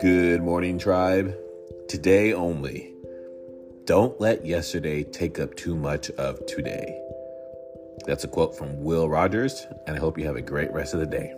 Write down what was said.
Good morning, tribe. Today only. Don't let yesterday take up too much of today. That's a quote from Will Rogers, and I hope you have a great rest of the day.